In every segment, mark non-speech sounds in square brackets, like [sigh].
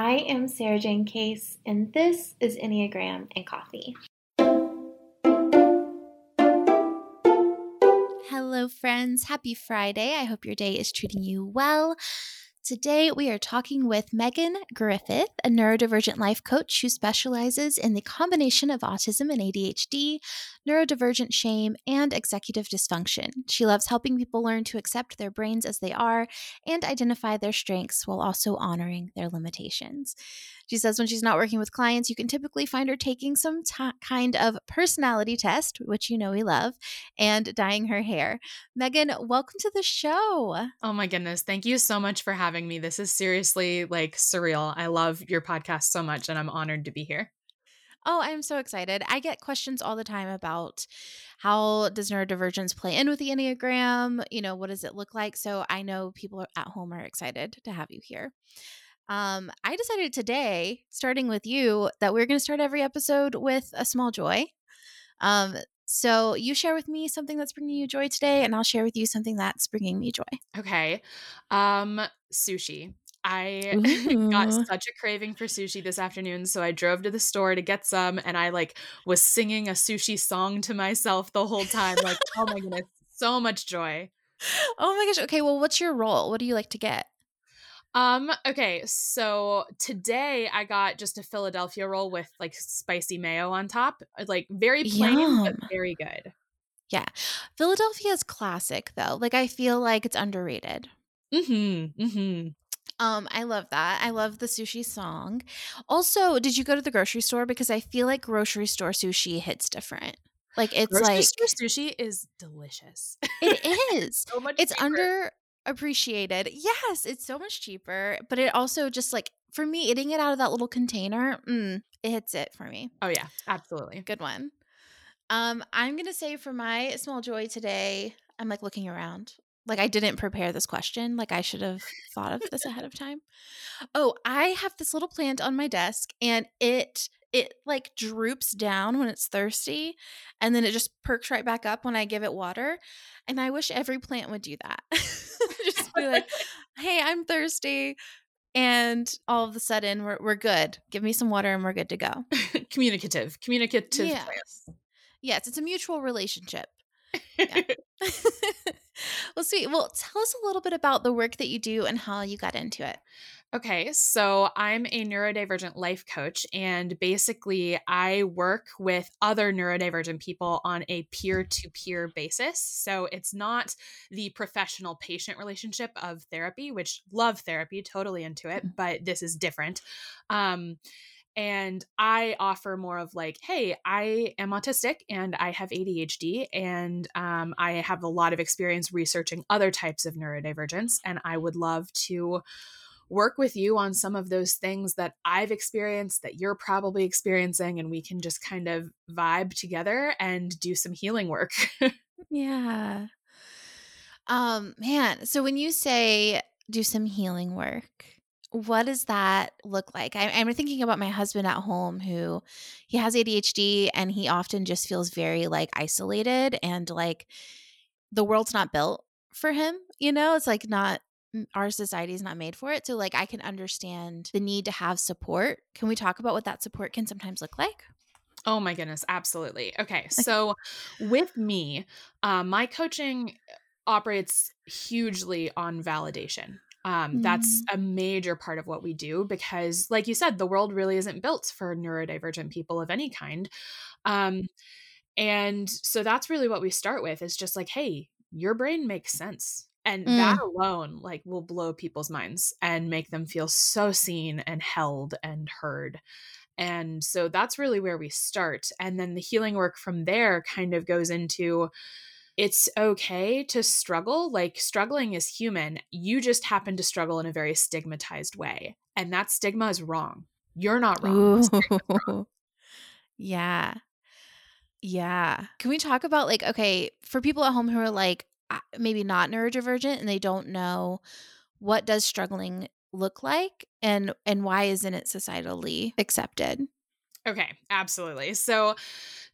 I am Sara Jane Case, and this is Enneagram and Coffee. Hello, friends. Happy Friday. I hope your day is treating you well. Today, we are talking with Megan Griffith, a neurodivergent life coach who specializes in the combination of autism and ADHD, neurodivergent shame, and executive dysfunction. She loves helping people learn to accept their brains as they are and identify their strengths while also honoring their limitations. She says when she's not working with clients, you can typically find her taking some t- kind of personality test, which you know we love, and dyeing her hair. Megan, welcome to the show. Oh my goodness. Thank you so much for having me. This is seriously like surreal. I love your podcast so much, and I'm honored to be here. Oh, I'm so excited. I get questions all the time about how does neurodivergence play in with the Enneagram? You know, what does it look like? So I know people at home are excited to have you here. Um, I decided today, starting with you, that we're going to start every episode with a small joy. Um, so you share with me something that's bringing you joy today, and I'll share with you something that's bringing me joy. Okay. Um, sushi. I [laughs] got such a craving for sushi this afternoon, so I drove to the store to get some, and I like was singing a sushi song to myself the whole time. Like, oh my goodness, so much joy. [laughs] Oh my gosh. Okay, well, what's your roll? What do you like to get? Um, okay, so today I got just a Philadelphia roll with like spicy mayo on top. Uh, like very plain Yum. but very good. Yeah. Philadelphia is classic though. Like I feel like it's underrated. Mm-hmm. Mm-hmm. Um, I love that. I love the sushi song. Also, did you go to the grocery store? Because I feel like grocery store sushi hits different. Like it's grocery like sushi is delicious. It [laughs] is. so much it's cheaper. under appreciated. Yes, it's so much cheaper, but it also just like for me eating it out of that little container, mm, it hits it for me. Oh yeah, absolutely. Good one. Um I'm going to say for my small joy today, I'm like looking around. Like I didn't prepare this question. Like I should have thought of this ahead of time. Oh, I have this little plant on my desk and it it like droops down when it's thirsty and then it just perks right back up when I give it water. And I wish every plant would do that. [laughs] just be like, hey, I'm thirsty. And all of a sudden, we're, we're good. Give me some water and we're good to go. [laughs] communicative, communicative. Yeah. Yes, it's a mutual relationship. Yeah. [laughs] [laughs] well, sweet. Well, tell us a little bit about the work that you do and how you got into it. Okay, so I'm a neurodivergent life coach, and basically, I work with other neurodivergent people on a peer to peer basis. So it's not the professional patient relationship of therapy, which love therapy, totally into it, mm. but this is different. Um, and I offer more of like, hey, I am autistic and I have ADHD, and um, I have a lot of experience researching other types of neurodivergence, and I would love to work with you on some of those things that I've experienced that you're probably experiencing, and we can just kind of vibe together and do some healing work. [laughs] yeah. Um, man, so when you say do some healing work, what does that look like? I, am thinking about my husband at home who he has ADHD and he often just feels very like isolated and like the world's not built for him. You know, it's like not our society is not made for it. So, like, I can understand the need to have support. Can we talk about what that support can sometimes look like? Oh my goodness, absolutely. Okay, so with me, uh, my coaching operates hugely on validation. Um. That's a major part of what we do because, like you said, the world really isn't built for neurodivergent people of any kind. Um, and so that's really what we start with is just like, hey, your brain makes sense. And mm. that alone, like, will blow people's minds and make them feel so seen and held and heard. And so that's really where we start. And then the healing work from there kind of goes into it's okay to struggle. Like, struggling is human. You just happen to struggle in a very stigmatized way. And that stigma is wrong. You're not wrong. wrong. [laughs] Yeah. Yeah. Can we talk about, like, okay, for people at home who are like, maybe not neurodivergent and they don't know what does struggling look like and and why isn't it societally accepted. Okay absolutely. So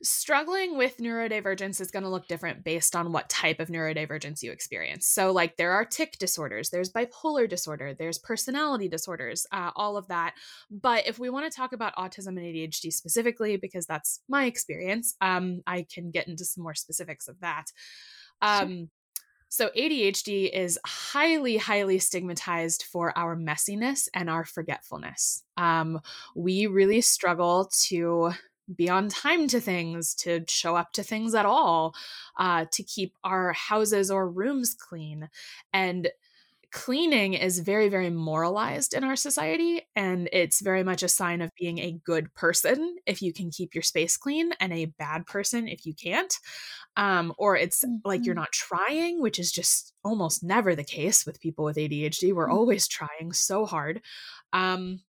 struggling with neurodivergence is going to look different based on what type of neurodivergence you experience. So like there are tic disorders there's bipolar disorder there's personality disorders uh, all of that. But if we want to talk about autism and adhd specifically because that's my experience um, i can get into some more specifics of that. Um, so, ADHD is highly, highly stigmatized for our messiness and our forgetfulness. Um, we really struggle to be on time to things, to show up to things at all, uh, to keep our houses or rooms clean. And cleaning is very, very moralized in our society. And it's very much a sign of being a good person if you can keep your space clean, and a bad person if you can't. Um, or it's mm-hmm. like you're mm-hmm. not trying, which is just almost never the case with people with ADHD. We're mm-hmm. always trying so hard. Um,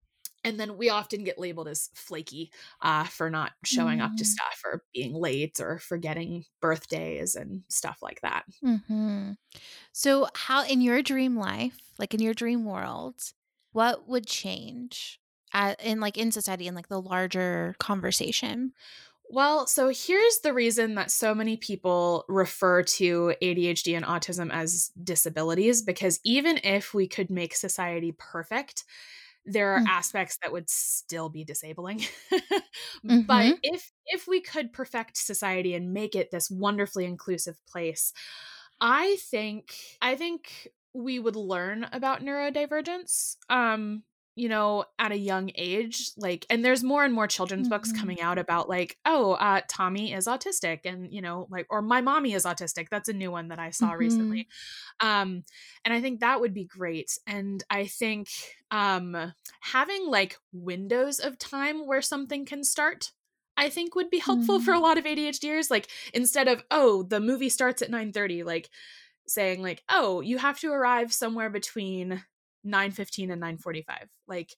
and then we often get labeled as flaky uh, for not showing mm. up to mm. stuff or being late or forgetting birthdays and stuff like that mm-hmm. so how in your dream life like in your dream world what would change at, in like in society in like the larger conversation well, so here's the reason that so many people refer to ADHD and autism as disabilities because even if we could make society perfect, there are mm. aspects that would still be disabling [laughs] mm-hmm. but if if we could perfect society and make it this wonderfully inclusive place i think i think we would learn about neurodivergence um you know at a young age like and there's more and more children's mm-hmm. books coming out about like oh uh tommy is autistic and you know like or my mommy is autistic that's a new one that i saw mm-hmm. recently um and i think that would be great and i think um having like windows of time where something can start I think would be helpful mm-hmm. for a mm. lot of ADHDers. Like instead of, oh, the movie starts at 9 30, like saying like, oh, you have to arrive somewhere between 9:15 and 9:45. Like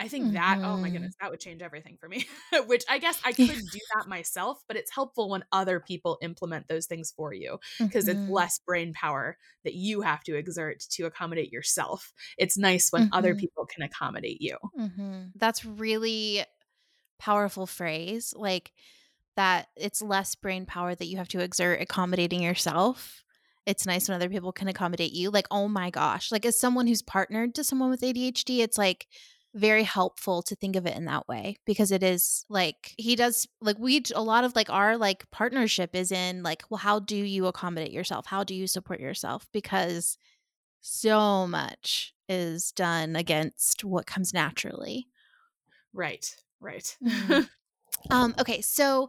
I think mm-hmm. that oh my mm-hmm. goodness, that would change everything for me. [laughs] Which I guess I could do that myself, but it's helpful when other people implement those things for you because mm-hmm. it's less brain power that you have to exert to accommodate yourself. It's nice when mm-hmm. other people can accommodate you. Mm-hmm. That's really powerful phrase like that it's less brain power that you have to exert accommodating yourself it's nice when other people can accommodate you. Like, oh my gosh, like as someone who's partnered to someone with ADHD, it's like very helpful to think of it in that way because it is like he does like we a lot of like our like partnership is in like well how do you accommodate yourself how do you support yourself because so much is done against what comes naturally right right mm-hmm. [laughs] um okay so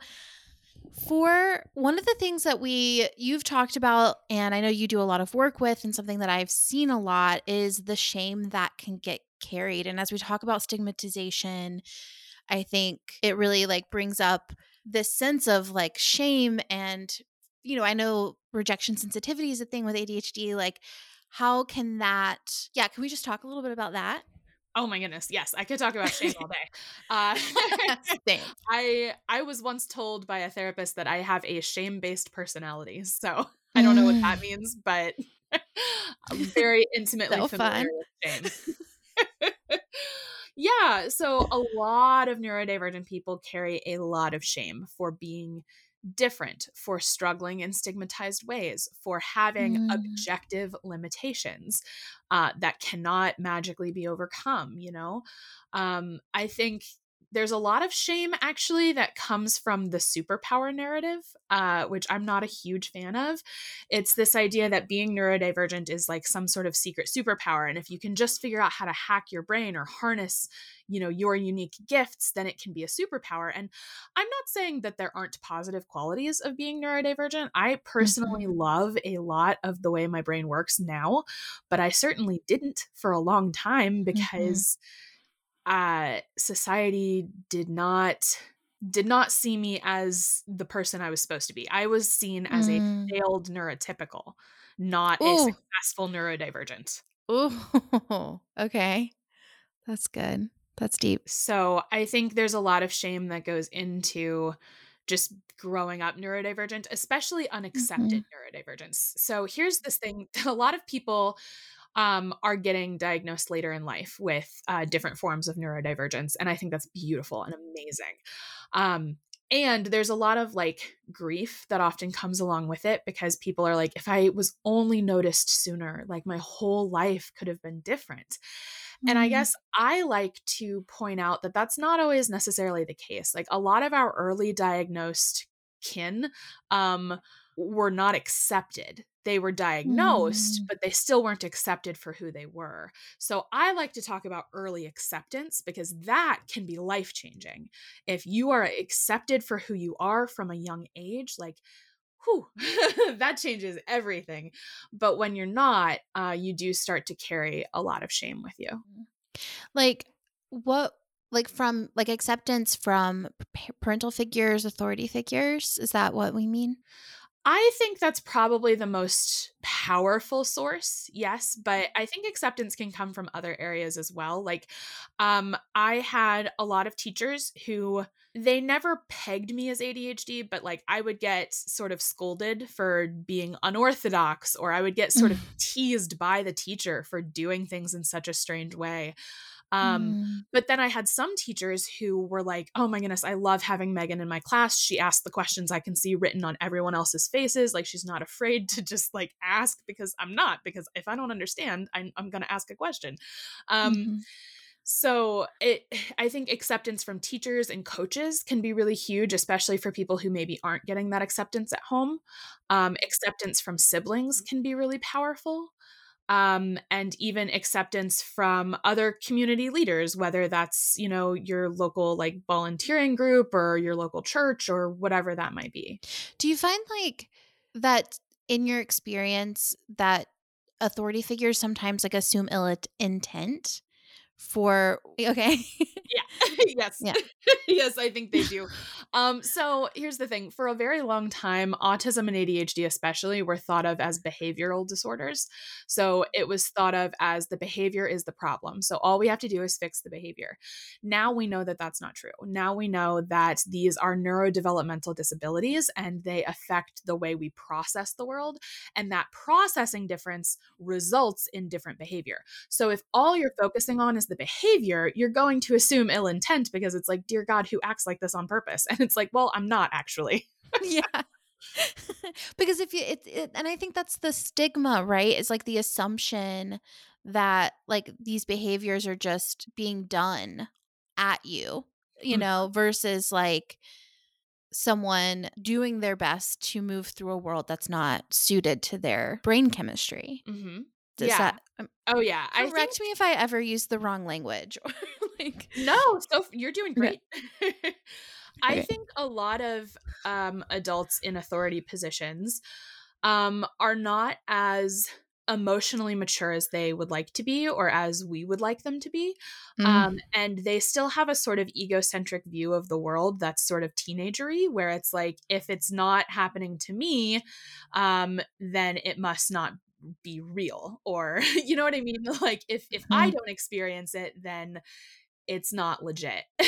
for one of the things that we you've talked about and I know you do a lot of work with and something that I've seen a lot is the shame that can get carried. And as we talk about stigmatization I think it really like brings up this sense of like shame and you know I know rejection sensitivity is a thing with ADHD like how can that yeah can we just talk a little bit about that Oh my goodness, yes, I could talk about shame all day. [laughs] Uh, [laughs] I I was once told by a therapist that I have a shame-based personality, so [laughs] I don't know what that mm. means, but I'm very intimately so familiar fun. with shame. yeah, so a lot of neurodivergent people carry a lot of shame for being different for struggling in stigmatized ways, for having mm. objective limitations uh, that cannot magically be overcome. You know, um, I think there's a lot of shame actually that comes from the superpower narrative, uh, which I'm not a huge fan of. It's this idea that being neurodivergent is like some sort of secret superpower. And if you can just figure out how to hack your brain or harness, you know, your unique gifts, then it can be a superpower. And I'm not saying that there aren't positive qualities of being neurodivergent. I personally mm-hmm. love a lot of the way my brain works now, but I certainly didn't for a long time mm-hmm. because. Mm-hmm uh, society did not did not see me as the person I was supposed to be. I was seen as mm. a failed neurotypical, not Ooh. a successful neurodivergent. Ooh, [laughs] okay. That's good. That's deep. So I think there's a lot of shame that goes into just growing up neurodivergent, especially unaccepted mm-hmm. neurodivergence. So here's this thing that [laughs] a lot of people um, are getting diagnosed later in life with uh, different forms of neurodivergence. And I think that's beautiful and amazing. Um, and there's a lot of like grief that often comes along with it because people are like, if I was only noticed sooner, like my whole life could have been different. And I mm-hmm. guess I like to point out that that's not always necessarily the case. Like a lot of our early diagnosed kin um, were not accepted they were diagnosed, mm. but they still weren't accepted for who they were. So I like to talk about early acceptance because that can be life changing. If you are accepted for who you are from a young age, like, whew, [laughs] that changes everything. But when you're not, uh, you do start to carry a lot of shame with you. Mm. Like, what like from like acceptance from parental figures authority figures is that what we mean I think that's probably the most powerful source, yes, but I think acceptance can come from other areas as well. Like, um, I had a lot of teachers who they never pegged me as ADHD, but like I would get sort of scolded for being unorthodox, or I would get sort of [laughs] teased by the teacher for doing things in such a strange way. Um, mm. But then I had some teachers who were like, oh my goodness, I love having Megan in my class. She asks the questions I can see written on everyone else's faces. Like she's not afraid to just like ask because I'm not, because if I don't understand, I'm, I'm going to ask a question. Um, mm-hmm. So it [sighs] I think acceptance from teachers and coaches can be really huge, especially for people who maybe aren't getting that acceptance at home. Um, acceptance from siblings can be really powerful um, and even acceptance from other community leaders, whether that's, you know, your local like volunteering group or your local church or whatever that might be. Do you find like that in your experience that authority figures sometimes like assume ill intent for okay. [laughs] Yeah. [laughs] Yes. Yeah. [laughs] Yes i think they do. Um so here's the thing for a very long time autism and adhd especially were thought of as behavioral disorders. So it was thought of as the behavior is the problem so all we have to do is fix the behavior. Now we know that that's not true. Now we know that these are neurodevelopmental disabilities and they affect the way we process the world and that processing difference results in different behavior. So if all you're focusing on is the behavior, you're going to assume ill intent because it's like, dear God, who acts like this on purpose? [laughs] And it's like, well, I'm not actually. [laughs] yeah. [laughs] because if you it, it, and i think that's the stigma right it's like the assumption that like these behaviors are just being done at you you mm-hmm. know versus like someone doing their best to move through a world that's not suited to their brain chemistry mm-hmm. Does yeah. That, um, oh yeah. Correct I think, me if I ever use the wrong language. [laughs] like No, so you're doing great. Okay. [laughs] I okay. think a lot of um, adults in authority positions um, are not as emotionally mature as they would like to be or as we would like them to be. Mm. Um, and they still have a sort of egocentric view of the world that's sort of teenagery, where it's like, if it's not happening to me, um, then it must not be real or [laughs] you know what i mean? [laughs] Like if if mm-hmm. i don't experience it then it's not legit [laughs]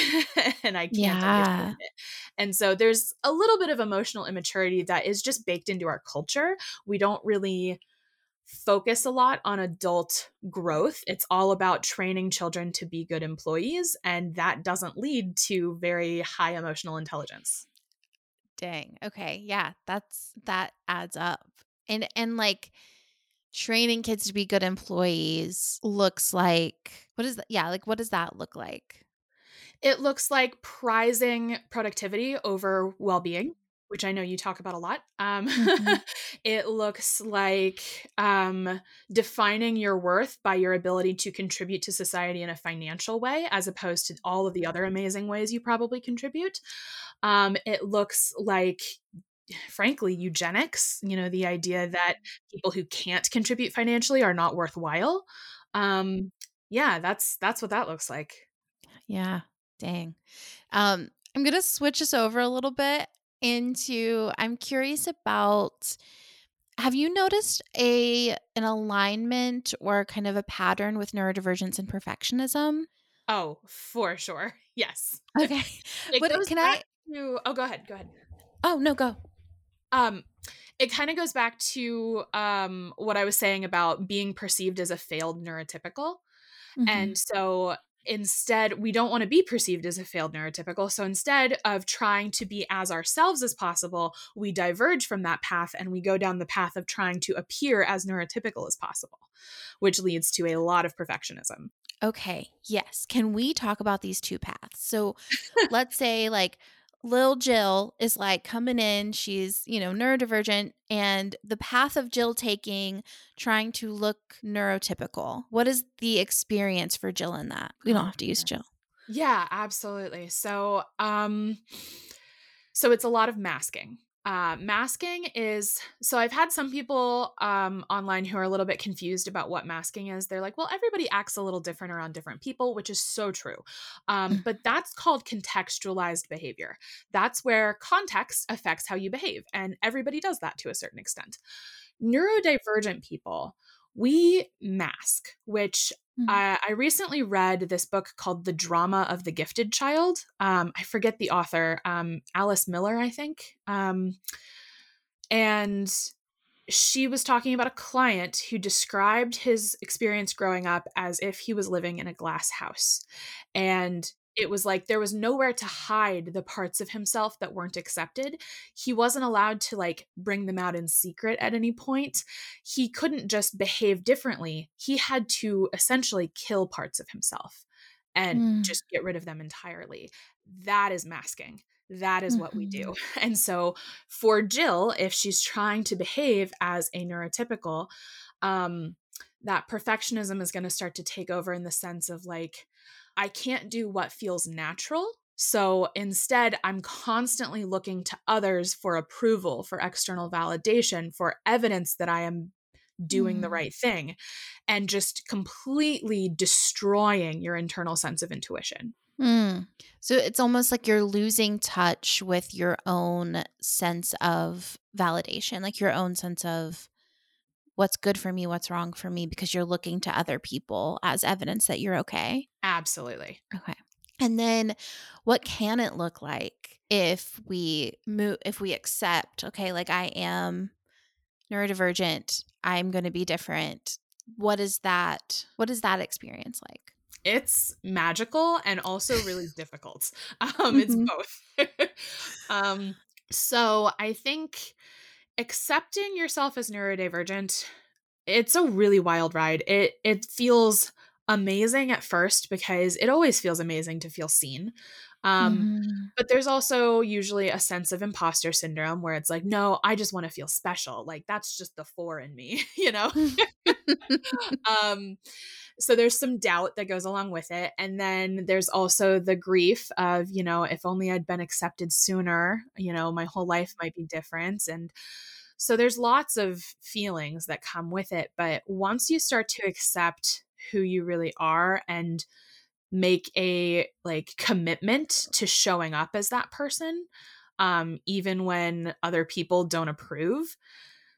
and i can't yeah. it. And so there's a little bit of emotional immaturity that is just baked into our culture. We don't really focus a lot on adult growth. It's all about training children to be good employees and that doesn't lead to very high emotional intelligence. Dang okay yeah that's that adds up. And and like training kids to be good employees looks like what is that yeah like what does that look like It looks like prizing productivity over well being, which I know you talk about a lot. Um, mm-hmm. [laughs] it looks like um, defining your worth by your ability to contribute to society in a financial way, as opposed to all of the other amazing ways you probably contribute. Um, it looks like frankly eugenics you know the idea that people who can't contribute financially are not worthwhile um yeah that's that's what that looks like. Yeah dang. Um i'm gonna switch us over a little bit into i'm curious about have you noticed a an alignment or kind of a pattern with neurodivergence and perfectionism? Oh for sure [laughs] yes. Okay but can i to, oh go ahead go ahead. Oh no go um it kind of goes back to um what i was saying about being perceived as a failed neurotypical. Mm-hmm. and so instead we don't want to be perceived as a failed neurotypical so instead of trying to be as ourselves as possible we diverge from that path and we go down the path of trying to appear as neurotypical as possible which leads to a lot of perfectionism. Okay yes. Can we talk about these two paths? So let's say like Lil Jill is like coming in. She's, you know, neurodivergent, and the path of Jill taking, trying to look neurotypical. What is the experience for Jill in that? We don't oh, have to use Jill. Yeah, absolutely. So, um, so it's a lot of masking uh, masking is so I've had some people um, online who are a little bit confused about what masking is. They're like, well, everybody acts a little different around different people, which is so true. Um, mm. but that's called contextualized behavior. That's where context affects how you behave. And everybody does that to a certain extent. Neurodivergent people, we mask, which Mm-hmm. I, I, recently read this book called The Drama of the Gifted Child. Um, I forget the author, um, Alice Miller, I think. Um, and she was talking about a client who described his experience growing up as if he was living in a glass house. And it was like there was nowhere to hide the parts of himself that weren't accepted. He wasn't allowed to like bring them out in secret at any point. He couldn't just behave differently. He had to essentially kill parts of himself and mm. just get rid of them entirely. That is masking. That is mm-hmm. what we do. Mm-hmm. [laughs] And so for Jill, if she's trying to behave as a neurotypical, um, that perfectionism is going to start to take over in the sense of like, I can't do what feels natural. So instead, I'm constantly looking to others for approval, for external validation, for evidence that I am doing mm. the right thing, and just completely destroying your internal sense of intuition. Mm. So it's almost like you're losing touch with your own sense of validation, like your own sense of what's good for me, what's wrong for me, because you're looking to other people as evidence that you're okay. Absolutely. Okay. And then what can it look like if we move if we accept, okay, like I am neurodivergent, I'm going to be different. What is that what is that experience like? It's magical and also really [laughs] difficult. Um it's mm-hmm. both. [laughs] um so I think accepting yourself as neurodivergent it's a really wild ride. It it feels amazing at first because it always feels amazing to feel seen um mm. but there's also usually a sense of imposter syndrome where it's like no i just want to feel special like that's just the four in me [laughs] you know [laughs] um so there's some doubt that goes along with it and then there's also the grief of you know if only i'd been accepted sooner you know my whole life might be different and so there's lots of feelings that come with it but once you start to accept who you really are and make a like commitment to showing up as that person um even when other people don't approve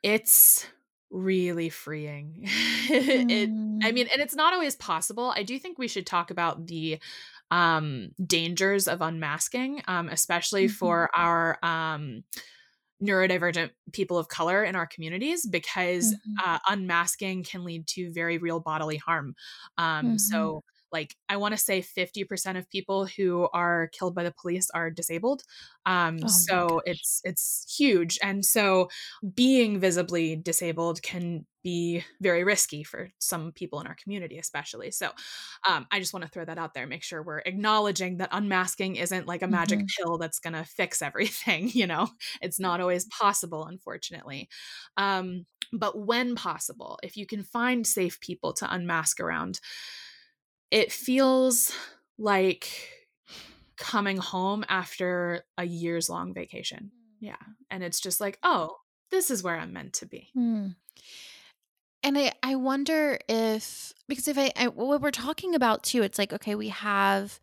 it's really freeing. [laughs] it I mm. mean and it's not always possible. I do think we should talk about the um dangers of unmasking um especially mm-hmm. for our um neurodivergent people of color in our communities because mm-hmm. uh, unmasking can lead to very real bodily harm. Um, mm-hmm. So like i want to say 50% of people who are killed by the police are disabled um, oh so it's it's huge and so being visibly disabled can be very risky for some people in our community, especially. So um, I just want to throw that out there, make sure we're acknowledging that unmasking isn't like a magic mm-hmm. pill that's going to fix everything. [laughs] You know, it's not always possible, unfortunately. Um, but when possible, if you can find safe people to unmask around, it feels like coming home after a years long vacation. Mm. Yeah. And it's just like, oh, this is where I'm meant to be. Mm. And I, I wonder if, because if I, I, what we're talking about too, it's like, okay, we have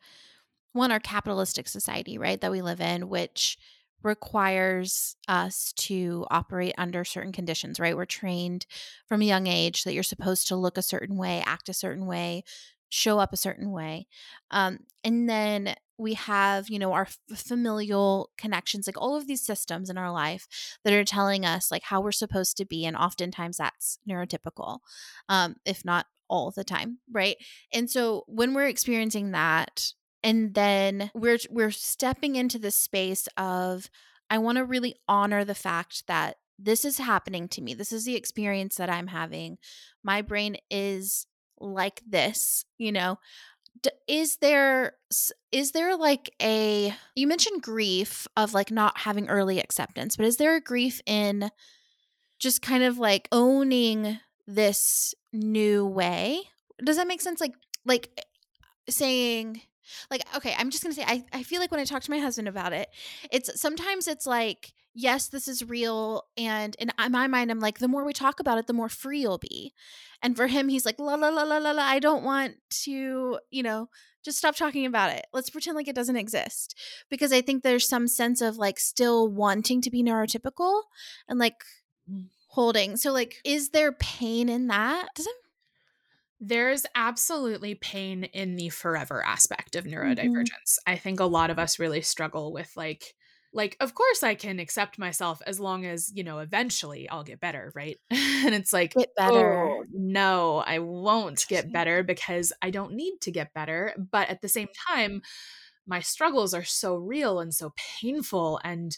one, our capitalistic society, right, that we live in, which requires us to operate under certain conditions, right? We're trained from a young age that you're supposed to look a certain way, act a certain way, show up a certain way. Um, and then we have, you know, our familial connections, like all of these systems in our life that are telling us like how we're supposed to be. And oftentimes that's neurotypical, um, if not all the time, right? And so when we're experiencing that, and then we're we're stepping into the space of I want to really honor the fact that this is happening to me. This is the experience that I'm having. My brain is like this, you know. Is there is there like a you mentioned grief of like not having early acceptance, but is there a grief in just kind of like owning this new way? Does that make sense like like eh, saying like okay i'm just gonna say I, I feel like when i talk to my husband about it it's sometimes it's like yes this is real and in my mind i'm like the more we talk about it the more free you'll be. And for him he's like la la la la la la i don't want to you know just stop talking about it. Let's pretend like it doesn't exist. Because i think there's some sense of like still wanting to be neurotypical and like mm. holding. So like is there pain in that? Does it there's absolutely pain in the forever aspect of mm-hmm. neurodivergence. Mm-hmm. I think a lot of us really struggle with like like of course I can accept myself as long as, you know, eventually I'll get better, right? [laughs] and it's like get better. Oh, no, I won't get [laughs] better because I don't need to get better, but at the same time my struggles are so real and so painful and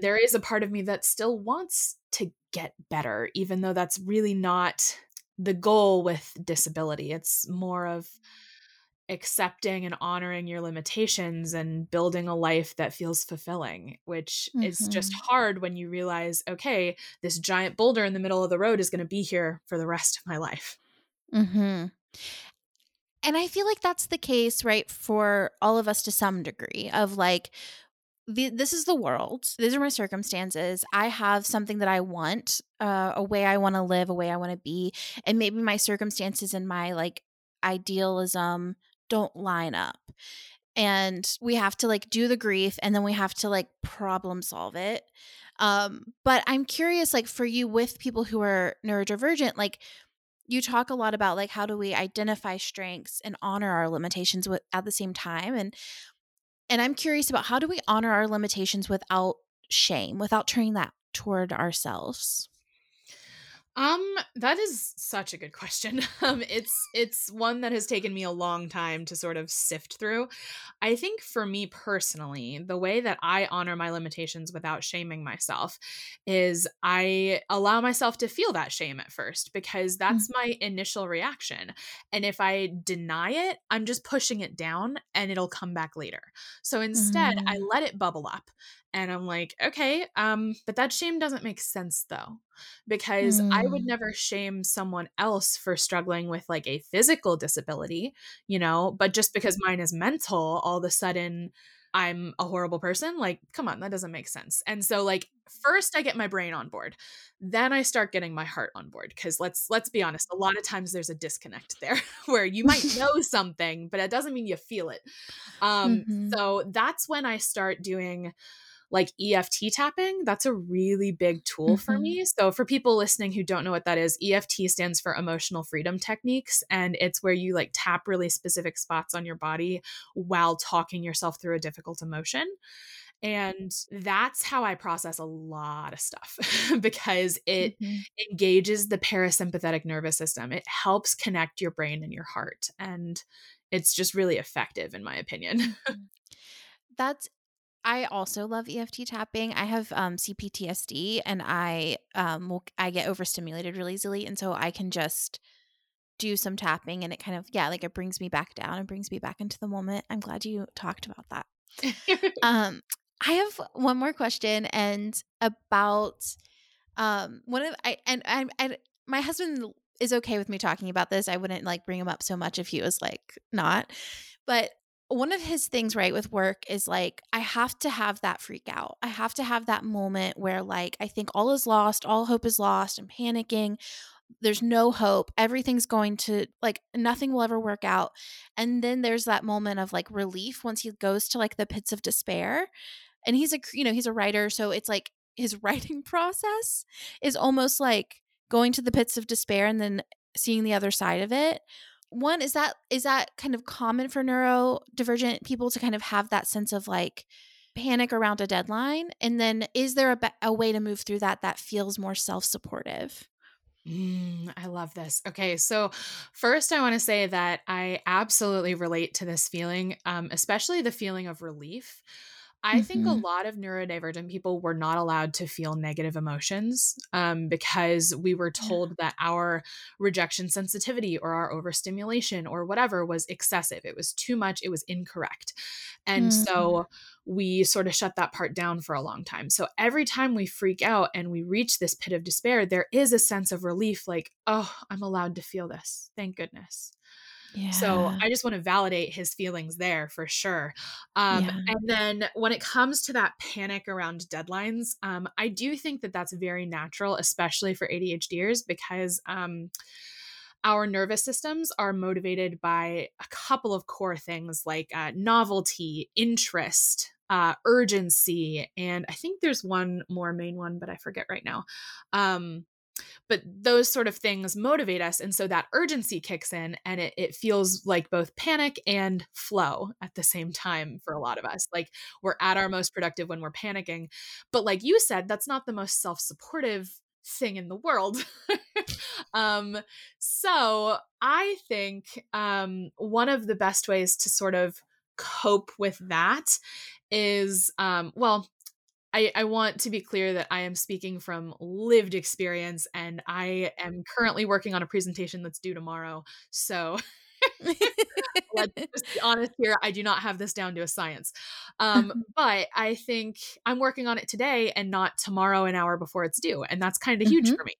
there is a part of me that still wants to get better even though that's really not the goal with disability. It's more of accepting and honoring your limitations and building a life that feels fulfilling, which mm-hmm. is just mm-hmm. hard when you realize, okay, this giant boulder in the middle of the road is going to be here for the rest of my life. Mm-hmm. And I feel like that's the case, right, for all of us to some degree of like, the, this is the world. These are my circumstances. I have something that I want, uh, a way I want to live, a way I want to be, and maybe my circumstances and my like idealism don't line up. And we have to like do the grief, and then we have to like problem solve it. Um, but I'm curious, like for you with people who are neurodivergent, like you talk a lot about like how do we identify strengths and honor our limitations with, at the same time and and I'm curious about how do we honor our limitations without shame, without turning that toward ourselves? Um, that is such a good question. [laughs] Um, it's it's one that has taken me a long time to sort of sift through. I think for me personally, the way that I honor my limitations without shaming myself is I allow myself to feel that shame at first because that's mm-hmm. my initial reaction. And if I deny it, I'm just pushing it down and it'll come back later. So instead, mm-hmm. I let it bubble up and I'm like, okay, um, but that shame doesn't make sense though, because mm. I would mm. never shame someone else for struggling with like a physical disability, you know, but just because mine is mental, all of a sudden I'm a horrible person. Like, come on, that doesn't make sense. And so like first I get my brain on board. Then I start getting my heart on board cuz let's let's be honest, a lot of times there's a disconnect there [laughs] where you might [laughs] know something, but it doesn't mean you feel it. Um mm-hmm. so that's when I start doing like EFT tapping, that's a really big tool mm-hmm. for me. So, for people listening who don't know what that is, EFT stands for emotional freedom techniques. And it's where you like tap really specific spots on your body while talking yourself through a difficult emotion. And that's how I process a lot of stuff [laughs] because it mm-hmm. engages the parasympathetic nervous system. It helps connect your brain and your heart. And it's just really effective, in my opinion. Mm-hmm. [laughs] that's I also love EFT tapping. I have um, CPTSD and I um, will, I get overstimulated really easily. And so I can just do some tapping and it kind of, yeah, like it brings me back down and brings me back into the moment. I'm glad you talked about that. [laughs] um, I have one more question and about um one of I and I, I my husband is okay with me talking about this. I wouldn't like bring him up so much if he was like not. But one of his things right with work is like I have to have that freak out. I have to have that moment where like I think all is lost, all hope is lost, I'm panicking. There's no hope. Everything's going to like nothing will ever work out. And then there's that moment of like relief once he goes to like the pits of despair. And he's a you know, he's a writer, so it's like his [laughs] writing process is almost like going to the pits of despair and then seeing the other side of it one is that is that kind of common for neurodivergent people to kind of have that sense of like panic around a deadline and then is there a, a way to move through that that feels more self-supportive Mm, I love this. Okay, so first, I want to say that I absolutely relate to this feeling, um, especially the feeling of relief. I mm-hmm. think a mm-hmm. lot of neurodivergent people were not allowed to feel negative emotions um, because we were told yeah. that our rejection sensitivity or our overstimulation or whatever was excessive. It was too much, it was incorrect. And mm-hmm. so we sort of shut that part down for a long time. So every time we freak out and we reach this pit of despair, there is a sense of relief like, oh, I'm allowed to feel this. Thank goodness. Yeah. So I just want to validate his feelings there for sure. Um, yeah. And then when it comes to that panic around deadlines, um, I do think that that's very natural, especially for ADHDers, because um, our nervous systems are motivated by a couple of core things like uh, novelty, interest, uh, urgency, and I think there's one more main one, but I forget right now. Um, but those sort of things motivate us and so that urgency kicks in and it, it feels like both panic and flow at the same time for a lot of us like we're at our most productive when we're panicking. But like you said that's not the most self-supportive thing in the world. [laughs] Um so i think um one of the best ways to sort of cope with that is um well I, I want to be clear that I am speaking from lived experience and I am currently working on a presentation that's due tomorrow. So [laughs] let's just be honest here. I do not have this down to a science. Um, [laughs] but I think I'm working on it today and not tomorrow, an hour before it's due. And that's kind of huge mm-hmm. for me.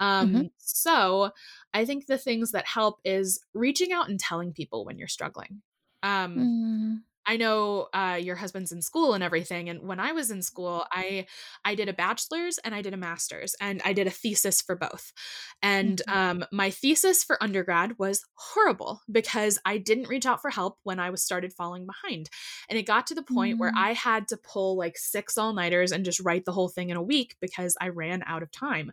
Um, mm-hmm. So I think the things that help is reaching out and telling people when you're struggling. Um, mm I know uh, your husband's in school and everything. And when I was in school, mm-hmm. I I did a bachelor's and I did a master's, and I did a thesis for both. And mm-hmm. um, my thesis for undergrad was horrible because I didn't reach out for help when I was started falling behind, and it got to the point mm-hmm. where I had to pull like six all nighters and just write the whole thing in a week because I ran out of time.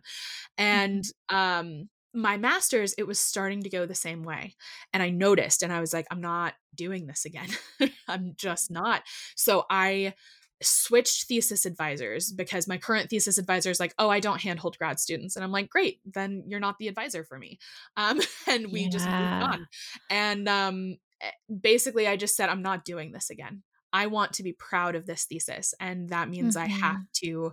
And mm-hmm. um, my master's, it was starting to go the same way. And I noticed and I was like, I'm not doing this again. [laughs] I'm just not. So I switched thesis advisors because my current thesis advisor is like, oh, I don't handhold grad students. And I'm like, great, then you're not the advisor for me. [laughs] Um, and we yeah. just moved on. And um, eh, basically, I just said, I'm not doing this again. I want to be proud of this thesis. And that means mm-hmm. I have mm-hmm. to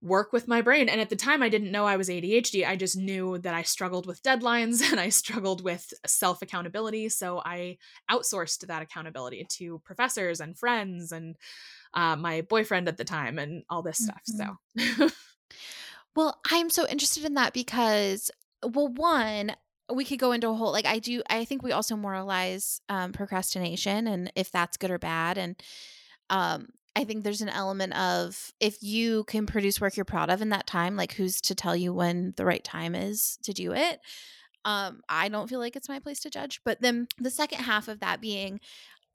work with my brain. And at the time, I didn't know I was ADHD. I just knew that I struggled with deadlines [laughs] and I struggled with self accountability. So I outsourced that accountability to professors and friends and uh, my boyfriend at the time and all this stuff. Mm-hmm. So, [laughs] well, I'm so interested in that because, well, one, we could go into a whole like I do. I think we also moralize um, procrastination and if that's good or bad, and um, I think there's an element of if you can produce work you're proud of in that time, like who's to tell you when the right time is to do it? Um, I don't feel like it's my place to judge. But then the second half of that being,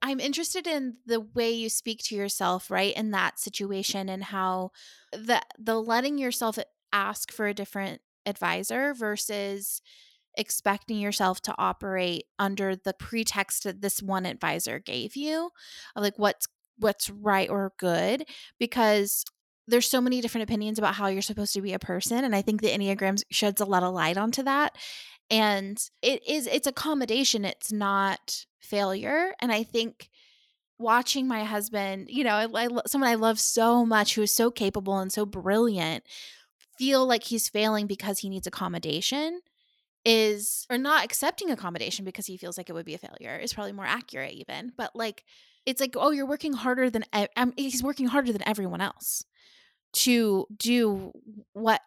I'm interested in the way you speak to yourself, right, in that situation and how the the letting yourself ask for a different advisor versus expecting yourself to operate under the pretext that this one advisor gave you of like what's what's right or good because there's so many different opinions about how you're supposed to be a person and i think the enneagram sheds a lot of light onto that and it is it's accommodation it's not failure and i think watching my husband, you know, I, I, someone I love so much who is so capable and so brilliant, feel like he's failing because he needs accommodation is or not accepting accommodation because he feels like it would be a failure is probably more accurate even but like it's like oh you're working harder than um, he's working harder than everyone else to do what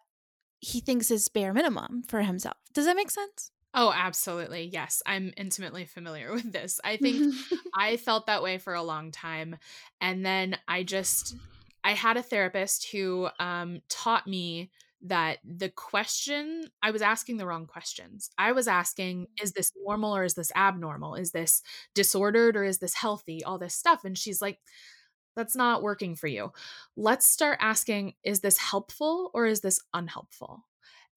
he thinks is bare minimum for himself does that make sense Oh, absolutely. Yes. I'm intimately familiar [laughs] with this. I think [laughs] I felt that way for a long time. And then I just, I had a therapist who um, taught me that the question I was asking the wrong questions. I was asking, is this normal or is this abnormal? Is this disordered or is this healthy? All this stuff. And she's like, that's not working for you. Let's start asking, is this helpful or is this unhelpful?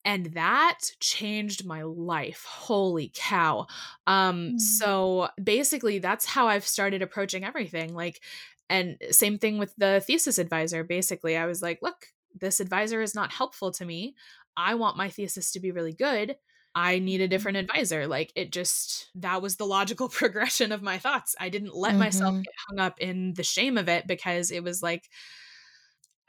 and that changed my life holy cow um mm. so basically that's how i've started approaching everything like and same thing with the thesis advisor basically i was like look this advisor is not helpful to me i want my thesis to be really good i need a mm-hmm. different advisor like it just that was the logical [laughs] progression of my thoughts i didn't let mm-hmm. myself get hung up in the shame of it because it was like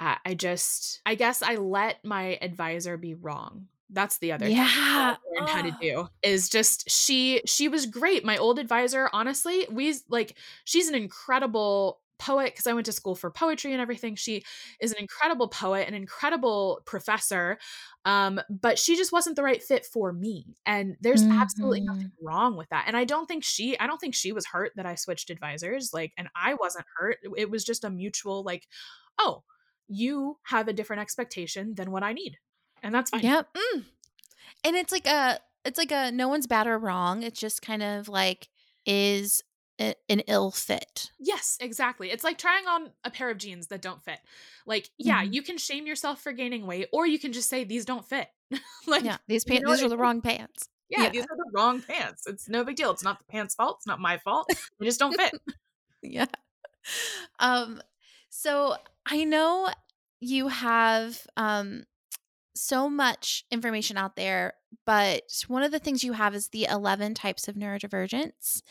I just, I guess I let my advisor be wrong. That's the other yeah. thing I how to do is just she she was great. My old advisor, honestly, we like she's an incredible poet because I went to school for poetry and everything. She is an incredible poet, an incredible professor, um, but she just wasn't the right fit for me. And there's mm-hmm. absolutely nothing wrong with that. And I don't think she, I don't think she was hurt that I switched advisors. Like, and I wasn't hurt. It was just a mutual like, oh, you have a different expectation than what I need. And that's fine. Yep. Mm. And it's like a it's like a no one's bad or wrong. It's just kind of like is a, an ill fit. Yes, exactly. It's like trying on a pair of jeans that don't fit. Like, yeah, mm-hmm. you can shame yourself for gaining weight, or you can just say these don't fit. [laughs] like, yeah, these pants, you know these are the wrong pants. Yeah, yeah, these are the wrong pants. It's no big deal. It's not the pants' fault. It's not my fault. They just don't fit. [laughs] yeah. Um. So I know you have um so much information out there, but one of the things you have is the 11 types of neurodivergence.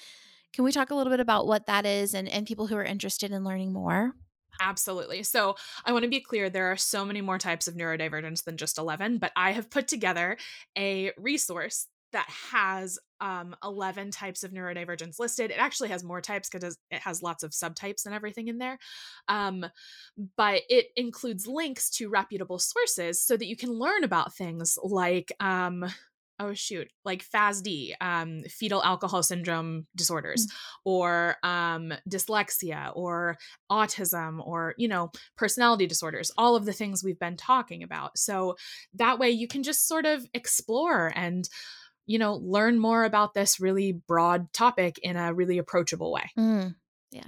Can we talk a little bit about what that is and, and people who are interested in learning more? Absolutely. So I want to be clear there are so many more types of neurodivergence than just 11, but I have put together a resource that has um, 11 types of neurodivergence listed. It actually has more types because it has lots of subtypes and everything in there. Um, but it includes links to reputable sources so that you can learn about things like. Um, oh shoot like fasd um, fetal alcohol syndrome disorders mm. or um, dyslexia or autism or you know personality disorders all of the things we've been talking about so that way you can just sort of explore and you know, learn more about this really broad topic in a really approachable way. Mm, yeah.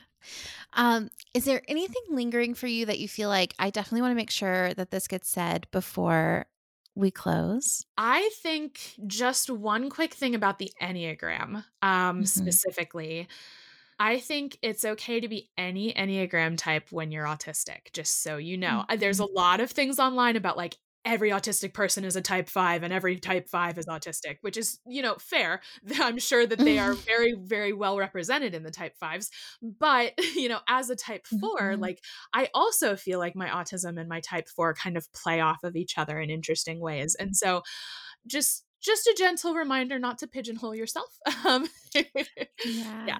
Um, is there anything lingering for you that you feel like I definitely want to make sure that this gets said before we close? I think just one quick thing about the Enneagram um, mm-hmm. specifically. I think it's okay to be any Enneagram type when you're autistic, just so you know. Mm-hmm. There's a lot of things online about like every autistic person is a type 5 and every type 5 is autistic which is you know fair [laughs] i'm sure that they are [laughs] very very well represented in the type 5s but [laughs] you know as a type 4 mm-hmm. like i also feel like my autism and my type 4 kind of play off of each other in interesting ways and so just just a gentle reminder not to pigeonhole yourself um, yeah. yeah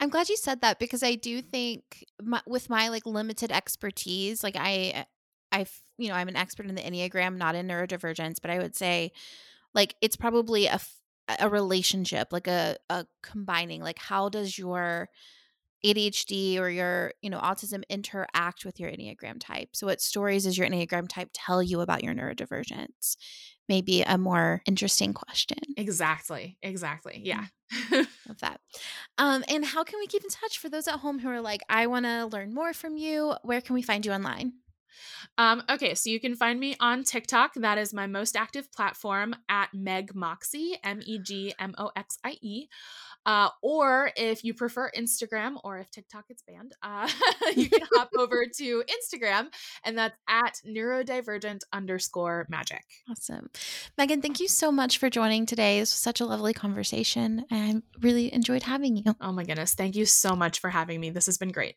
I'm glad you said that because I do think my, with my like limited expertise, like I I, you know, I'm an expert in the Enneagram, not in neurodivergence, but I would say like it's probably a, a relationship, like a, a combining, like how does your ADHD or your, you know, autism interact with your Enneagram type? So what stories does your Enneagram type tell you about your neurodivergence? Maybe a more interesting question. Exactly. Exactly. Yeah. [laughs] Love that. Um, and how can we keep in touch for those at home who are like, I want to learn more from you? Where can we find you online? Um, okay, so you can find me on TikTok. That is my most active platform at Meg Moxie, M E G M O X I E. Uh, or if you prefer Instagram or if TikTok gets banned, uh, [laughs] you can hop [laughs] over to Instagram and that's at neurodivergent underscore magic. Awesome. Megan, thank you so much for joining today. This was such a lovely conversation I really enjoyed having you. Oh my goodness. Thank you so much for having me. This has been great.